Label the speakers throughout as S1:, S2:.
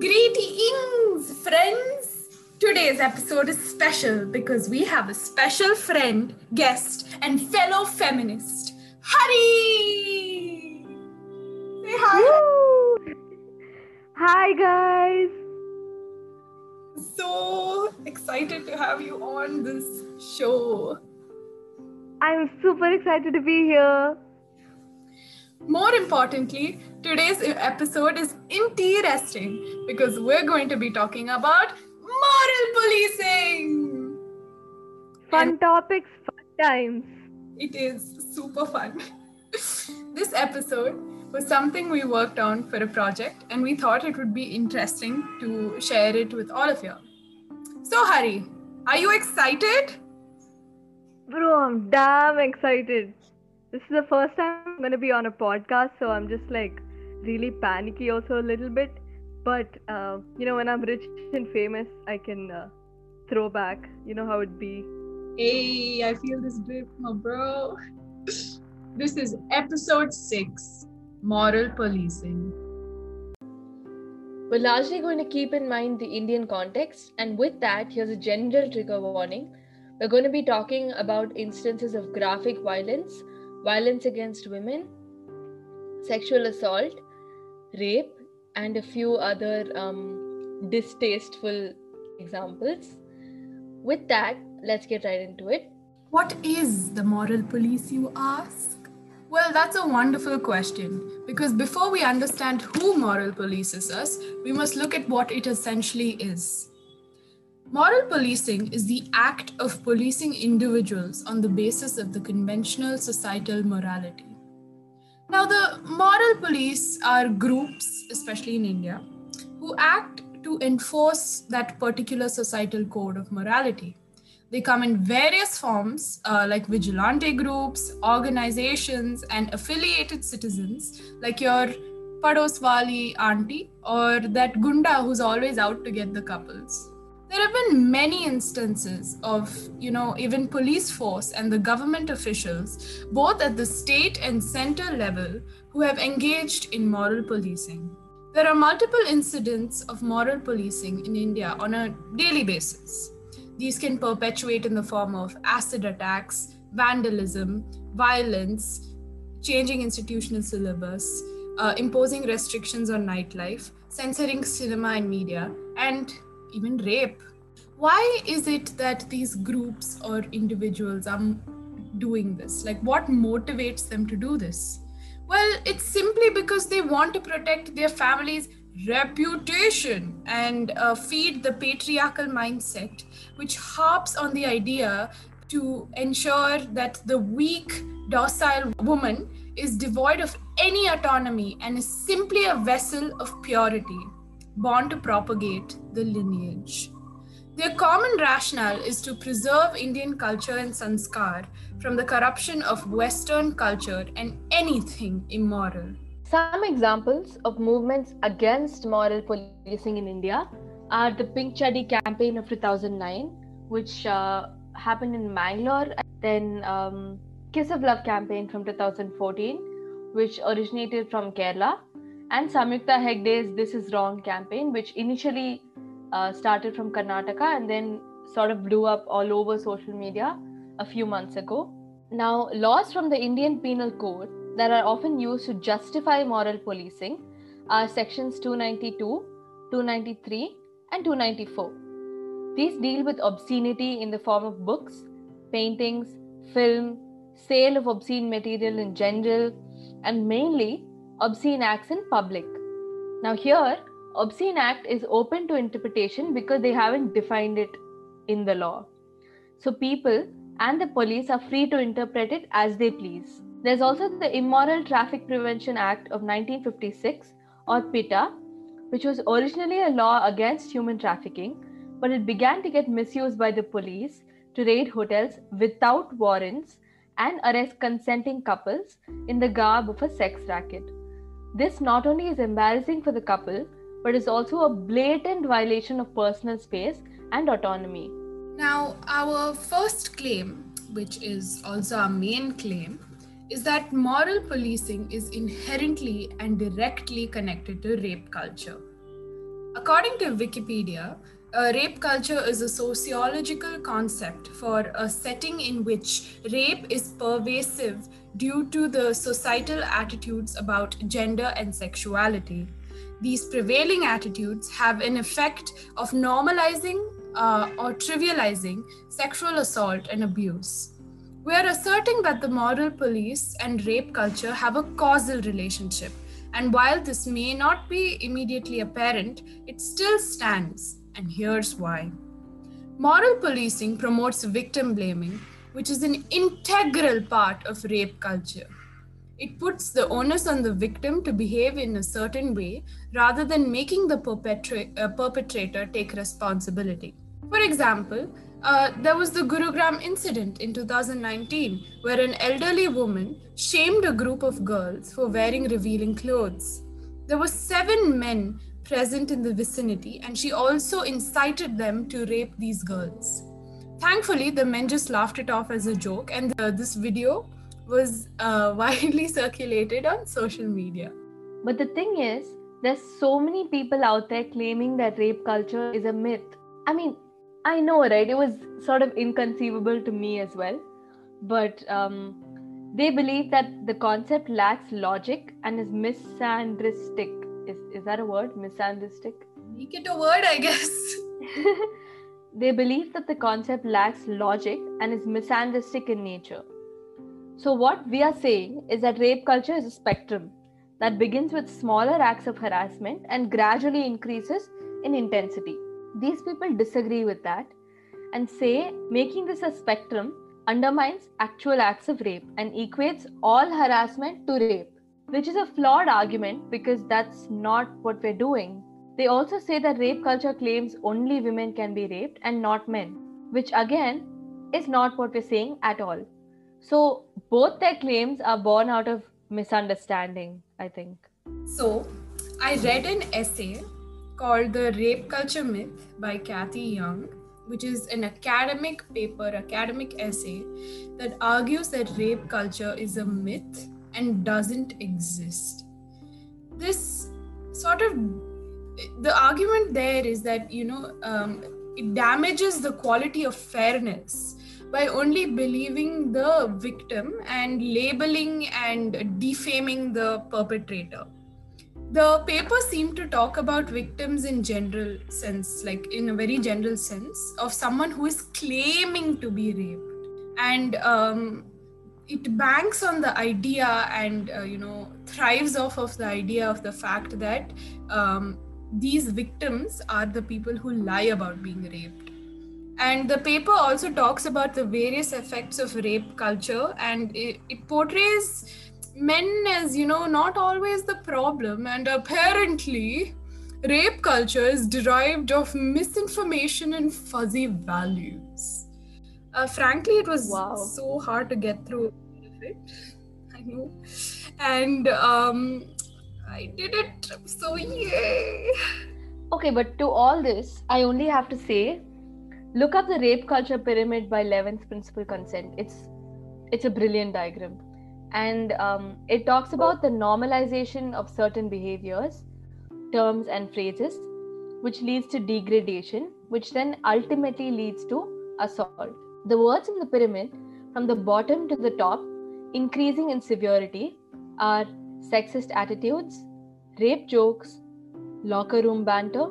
S1: Greetings, friends! Today's episode is special because we have a special friend, guest, and fellow feminist, Hari! Say hi!
S2: Woo! Hi guys.
S1: So excited to have you on this show.
S2: I'm super excited to be here.
S1: More importantly, today's episode is interesting because we're going to be talking about moral policing.
S2: Fun
S1: And-
S2: topics, fun times.
S1: It is super fun. this episode was something we worked on for a project, and we thought it would be interesting to share it with all of you. So, Hari, are you excited?
S2: Bro, I'm damn excited. This is the first time I'm gonna be on a podcast, so I'm just like really panicky also a little bit. But uh, you know, when I'm rich and famous, I can uh, throw back. You know how it be.
S1: Hey, I feel this drip, my bro. This is episode six Moral Policing.
S3: We're largely going to keep in mind the Indian context, and with that, here's a general trigger warning. We're going to be talking about instances of graphic violence, violence against women, sexual assault, rape, and a few other um, distasteful examples. With that, let's get right into it.
S1: What is the moral police, you ask? Well, that's a wonderful question because before we understand who moral polices us, we must look at what it essentially is. Moral policing is the act of policing individuals on the basis of the conventional societal morality. Now, the moral police are groups, especially in India, who act to enforce that particular societal code of morality. They come in various forms, uh, like vigilante groups, organizations, and affiliated citizens, like your Padoswali auntie or that Gunda who's always out to get the couples. There have been many instances of, you know, even police force and the government officials, both at the state and center level, who have engaged in moral policing. There are multiple incidents of moral policing in India on a daily basis. These can perpetuate in the form of acid attacks, vandalism, violence, changing institutional syllabus, uh, imposing restrictions on nightlife, censoring cinema and media, and even rape. Why is it that these groups or individuals are doing this? Like, what motivates them to do this? Well, it's simply because they want to protect their families' reputation and uh, feed the patriarchal mindset, which harps on the idea to ensure that the weak, docile woman is devoid of any autonomy and is simply a vessel of purity, born to propagate the lineage. Their common rationale is to preserve Indian culture and sanskar from the corruption of Western culture and anything immoral.
S3: Some examples of movements against moral policing in India are the Pink Chaddi campaign of 2009, which uh, happened in Mangalore, then um, Kiss of Love campaign from 2014, which originated from Kerala, and Samyukta Hegde's This Is Wrong campaign, which initially uh, started from Karnataka and then sort of blew up all over social media a few months ago. Now, laws from the Indian Penal Code that are often used to justify moral policing are sections 292, 293, and 294. These deal with obscenity in the form of books, paintings, film, sale of obscene material in general, and mainly obscene acts in public. Now, here, obscene act is open to interpretation because they haven't defined it in the law. So, people and the police are free to interpret it as they please. There's also the Immoral Traffic Prevention Act of 1956, or PITA, which was originally a law against human trafficking, but it began to get misused by the police to raid hotels without warrants and arrest consenting couples in the garb of a sex racket. This not only is embarrassing for the couple, but is also a blatant violation of personal space and autonomy.
S1: Now, our first claim, which is also our main claim, is that moral policing is inherently and directly connected to rape culture. According to Wikipedia, uh, rape culture is a sociological concept for a setting in which rape is pervasive due to the societal attitudes about gender and sexuality. These prevailing attitudes have an effect of normalizing uh, or trivializing sexual assault and abuse. We are asserting that the moral police and rape culture have a causal relationship, and while this may not be immediately apparent, it still stands, and here's why. Moral policing promotes victim blaming, which is an integral part of rape culture. It puts the onus on the victim to behave in a certain way rather than making the perpetra- uh, perpetrator take responsibility. For example, uh, there was the Gurugram incident in 2019 where an elderly woman shamed a group of girls for wearing revealing clothes. There were seven men present in the vicinity and she also incited them to rape these girls. Thankfully, the men just laughed it off as a joke, and uh, this video was uh, widely circulated on social media.
S3: But the thing is, there's so many people out there claiming that rape culture is a myth. I mean, I know, right? It was sort of inconceivable to me as well. But um, they believe that the concept lacks logic and is misandristic. Is, is that a word? Misandristic?
S1: Make it a word, I guess.
S3: they believe that the concept lacks logic and is misandristic in nature. So, what we are saying is that rape culture is a spectrum that begins with smaller acts of harassment and gradually increases in intensity. These people disagree with that and say making this a spectrum undermines actual acts of rape and equates all harassment to rape, which is a flawed argument because that's not what we're doing. They also say that rape culture claims only women can be raped and not men, which again is not what we're saying at all. So, both their claims are born out of misunderstanding, I think.
S1: So, I read an essay called The Rape Culture Myth by Cathy Young, which is an academic paper, academic essay that argues that rape culture is a myth and doesn't exist. This sort of the argument there is that you know um, it damages the quality of fairness by only believing the victim and labeling and defaming the perpetrator the paper seemed to talk about victims in general sense like in a very general sense of someone who is claiming to be raped and um, it banks on the idea and uh, you know thrives off of the idea of the fact that um, these victims are the people who lie about being raped. And the paper also talks about the various effects of rape culture and it, it portrays men as you know not always the problem and apparently rape culture is derived of misinformation and fuzzy values uh, frankly it was
S3: Wow.
S1: so hard to get through it i know and um, i did it so yay
S3: Okay, but to all this, I only have to say, look up the rape culture pyramid by 11th Principle: Consent. It's it's a brilliant diagram, and um, it talks about the normalization of certain behaviors, terms, and phrases, which leads to degradation, which then ultimately leads to assault. The words in the pyramid, from the bottom to the top, increasing in severity, are sexist attitudes, rape jokes, locker room banter,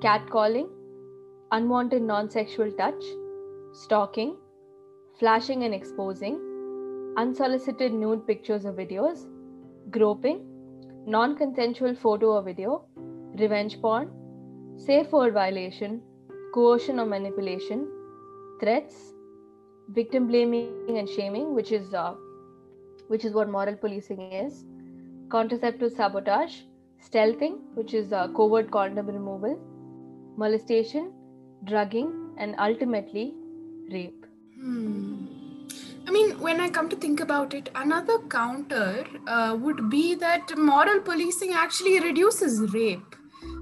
S3: catcalling, unwanted non sexual touch, stalking, flashing and exposing, unsolicited nude pictures or videos, groping, non consensual photo or video, revenge porn, safe word violation, coercion or manipulation, threats, victim blaming and shaming, which is uh, which is what moral policing is, contraceptive sabotage, stealthing, which is uh, covert condom removal, molestation, drugging, and ultimately rape.
S1: Hmm. I mean, when I come to think about it, another counter uh, would be that moral policing actually reduces rape.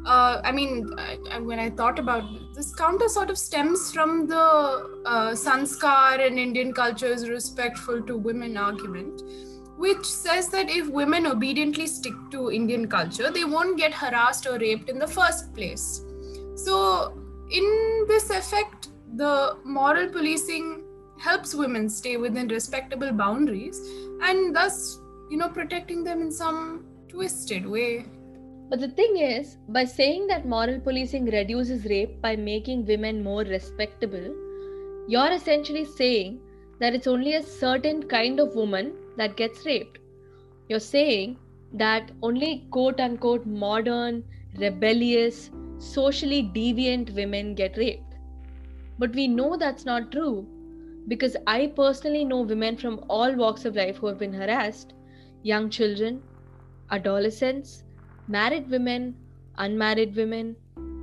S1: Uh, I mean, I, when I thought about this counter, sort of stems from the uh, sanskar and Indian culture's respectful to women argument, which says that if women obediently stick to Indian culture, they won't get harassed or raped in the first place. So, in this effect, the moral policing helps women stay within respectable boundaries and thus, you know, protecting them in some twisted way.
S3: But the thing is, by saying that moral policing reduces rape by making women more respectable, you're essentially saying that it's only a certain kind of woman that gets raped. You're saying that only quote unquote modern, rebellious, socially deviant women get raped. But we know that's not true because I personally know women from all walks of life who have been harassed young children, adolescents, married women, unmarried women,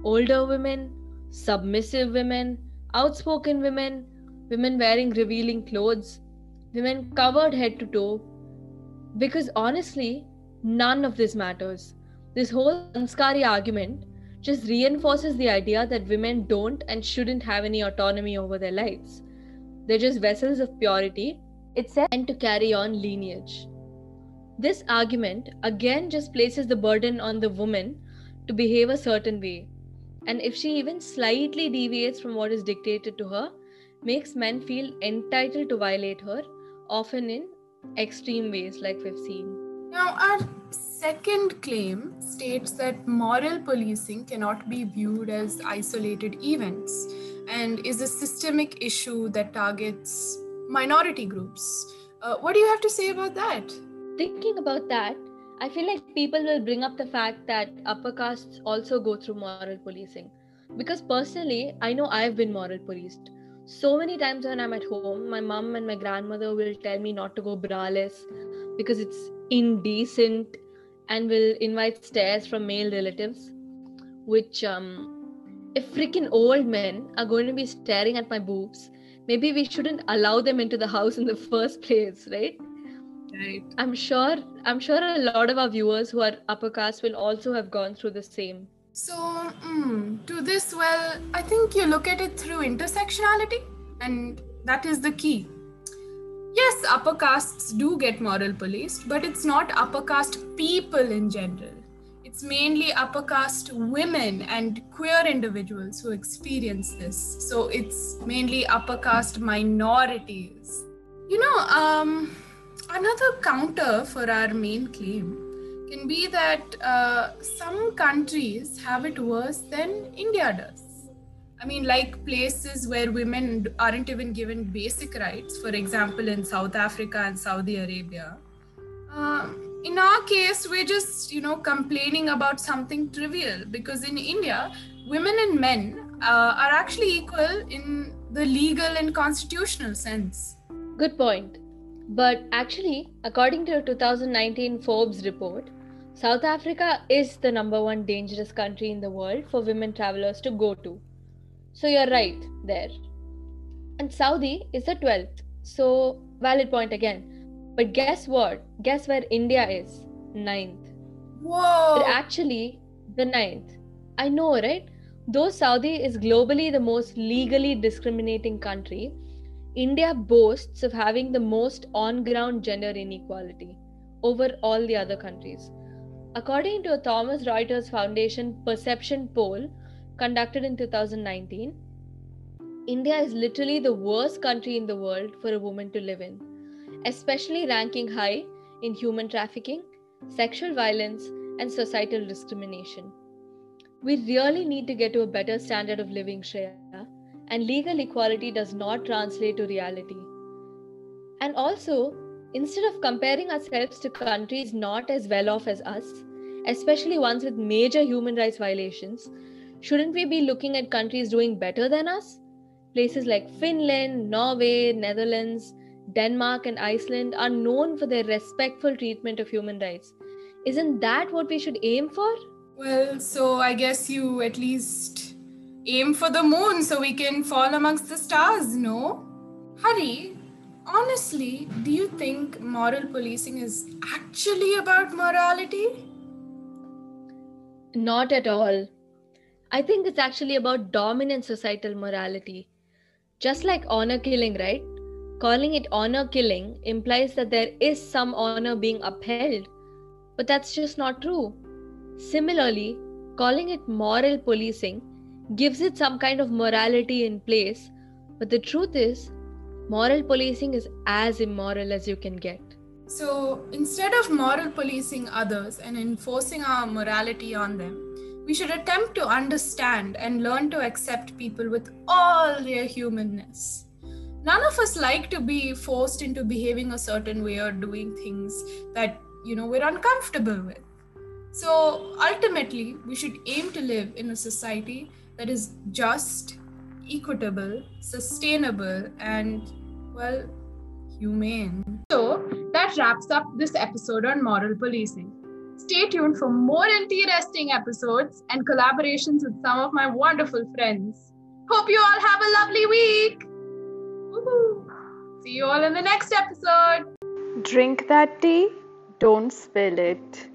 S3: older women, submissive women, outspoken women, women wearing revealing clothes, women covered head to toe. Because honestly, none of this matters. This whole Sanskari argument just reinforces the idea that women don't and shouldn't have any autonomy over their lives. They're just vessels of purity. It's meant to carry on lineage. This argument again just places the burden on the woman to behave a certain way. And if she even slightly deviates from what is dictated to her, makes men feel entitled to violate her, often in extreme ways, like we've seen.
S1: Now, our second claim states that moral policing cannot be viewed as isolated events and is a systemic issue that targets minority groups. Uh, what do you have to say about that?
S3: Thinking about that, I feel like people will bring up the fact that upper castes also go through moral policing. Because personally, I know I've been moral policed. So many times when I'm at home, my mom and my grandmother will tell me not to go braless because it's indecent and will invite stares from male relatives. Which, um, if freaking old men are going to be staring at my boobs, maybe we shouldn't allow them into the house in the first place,
S1: right?
S3: I'm sure I'm sure a lot of our viewers who are upper caste will also have gone through the same.
S1: So, mm, to this, well, I think you look at it through intersectionality, and that is the key. Yes, upper castes do get moral policed, but it's not upper caste people in general. It's mainly upper caste women and queer individuals who experience this. So it's mainly upper caste minorities. You know, um, Another counter for our main claim can be that uh, some countries have it worse than India does. I mean, like places where women aren't even given basic rights, for example, in South Africa and Saudi Arabia. Um, in our case, we're just, you know, complaining about something trivial because in India, women and men uh, are actually equal in the legal and constitutional sense.
S3: Good point. But actually, according to a 2019 Forbes report, South Africa is the number one dangerous country in the world for women travelers to go to. So you're right there. And Saudi is the 12th. So, valid point again. But guess what? Guess where India is? Ninth.
S1: Whoa!
S3: But actually, the ninth. I know, right? Though Saudi is globally the most legally discriminating country, India boasts of having the most on ground gender inequality over all the other countries. According to a Thomson Reuters Foundation perception poll conducted in 2019, India is literally the worst country in the world for a woman to live in, especially ranking high in human trafficking, sexual violence, and societal discrimination. We really need to get to a better standard of living, Shreya, and legal equality does not translate to reality. And also, instead of comparing ourselves to countries not as well off as us, especially ones with major human rights violations, shouldn't we be looking at countries doing better than us? Places like Finland, Norway, Netherlands, Denmark, and Iceland are known for their respectful treatment of human rights. Isn't that what we should aim for?
S1: Well, so I guess you at least aim for the moon so we can fall amongst the stars, no? Hari, honestly, do you think moral policing is actually about morality?
S3: Not at all. I think it's actually about dominant societal morality. Just like honor killing, right? calling it honor killing implies that there is some honor being upheld. But that's just not true. Similarly, calling it moral policing gives it some kind of morality in place. But the truth is, moral policing is as immoral as you can get.
S1: So instead of moral policing others and enforcing our morality on them, we should attempt to understand and learn to accept people with all their humanness. None of us like to be forced into behaving a certain way or doing things that, you know, we're uncomfortable with. So ultimately, we should aim to live in a society that is just, equitable, sustainable, and, well, humane. So that wraps up this episode on moral policing. Stay tuned for more interesting episodes and collaborations with some of my wonderful friends. Hope you all have a lovely week. Woo-hoo. See you all in the next episode.
S4: Drink that tea, don't spill it.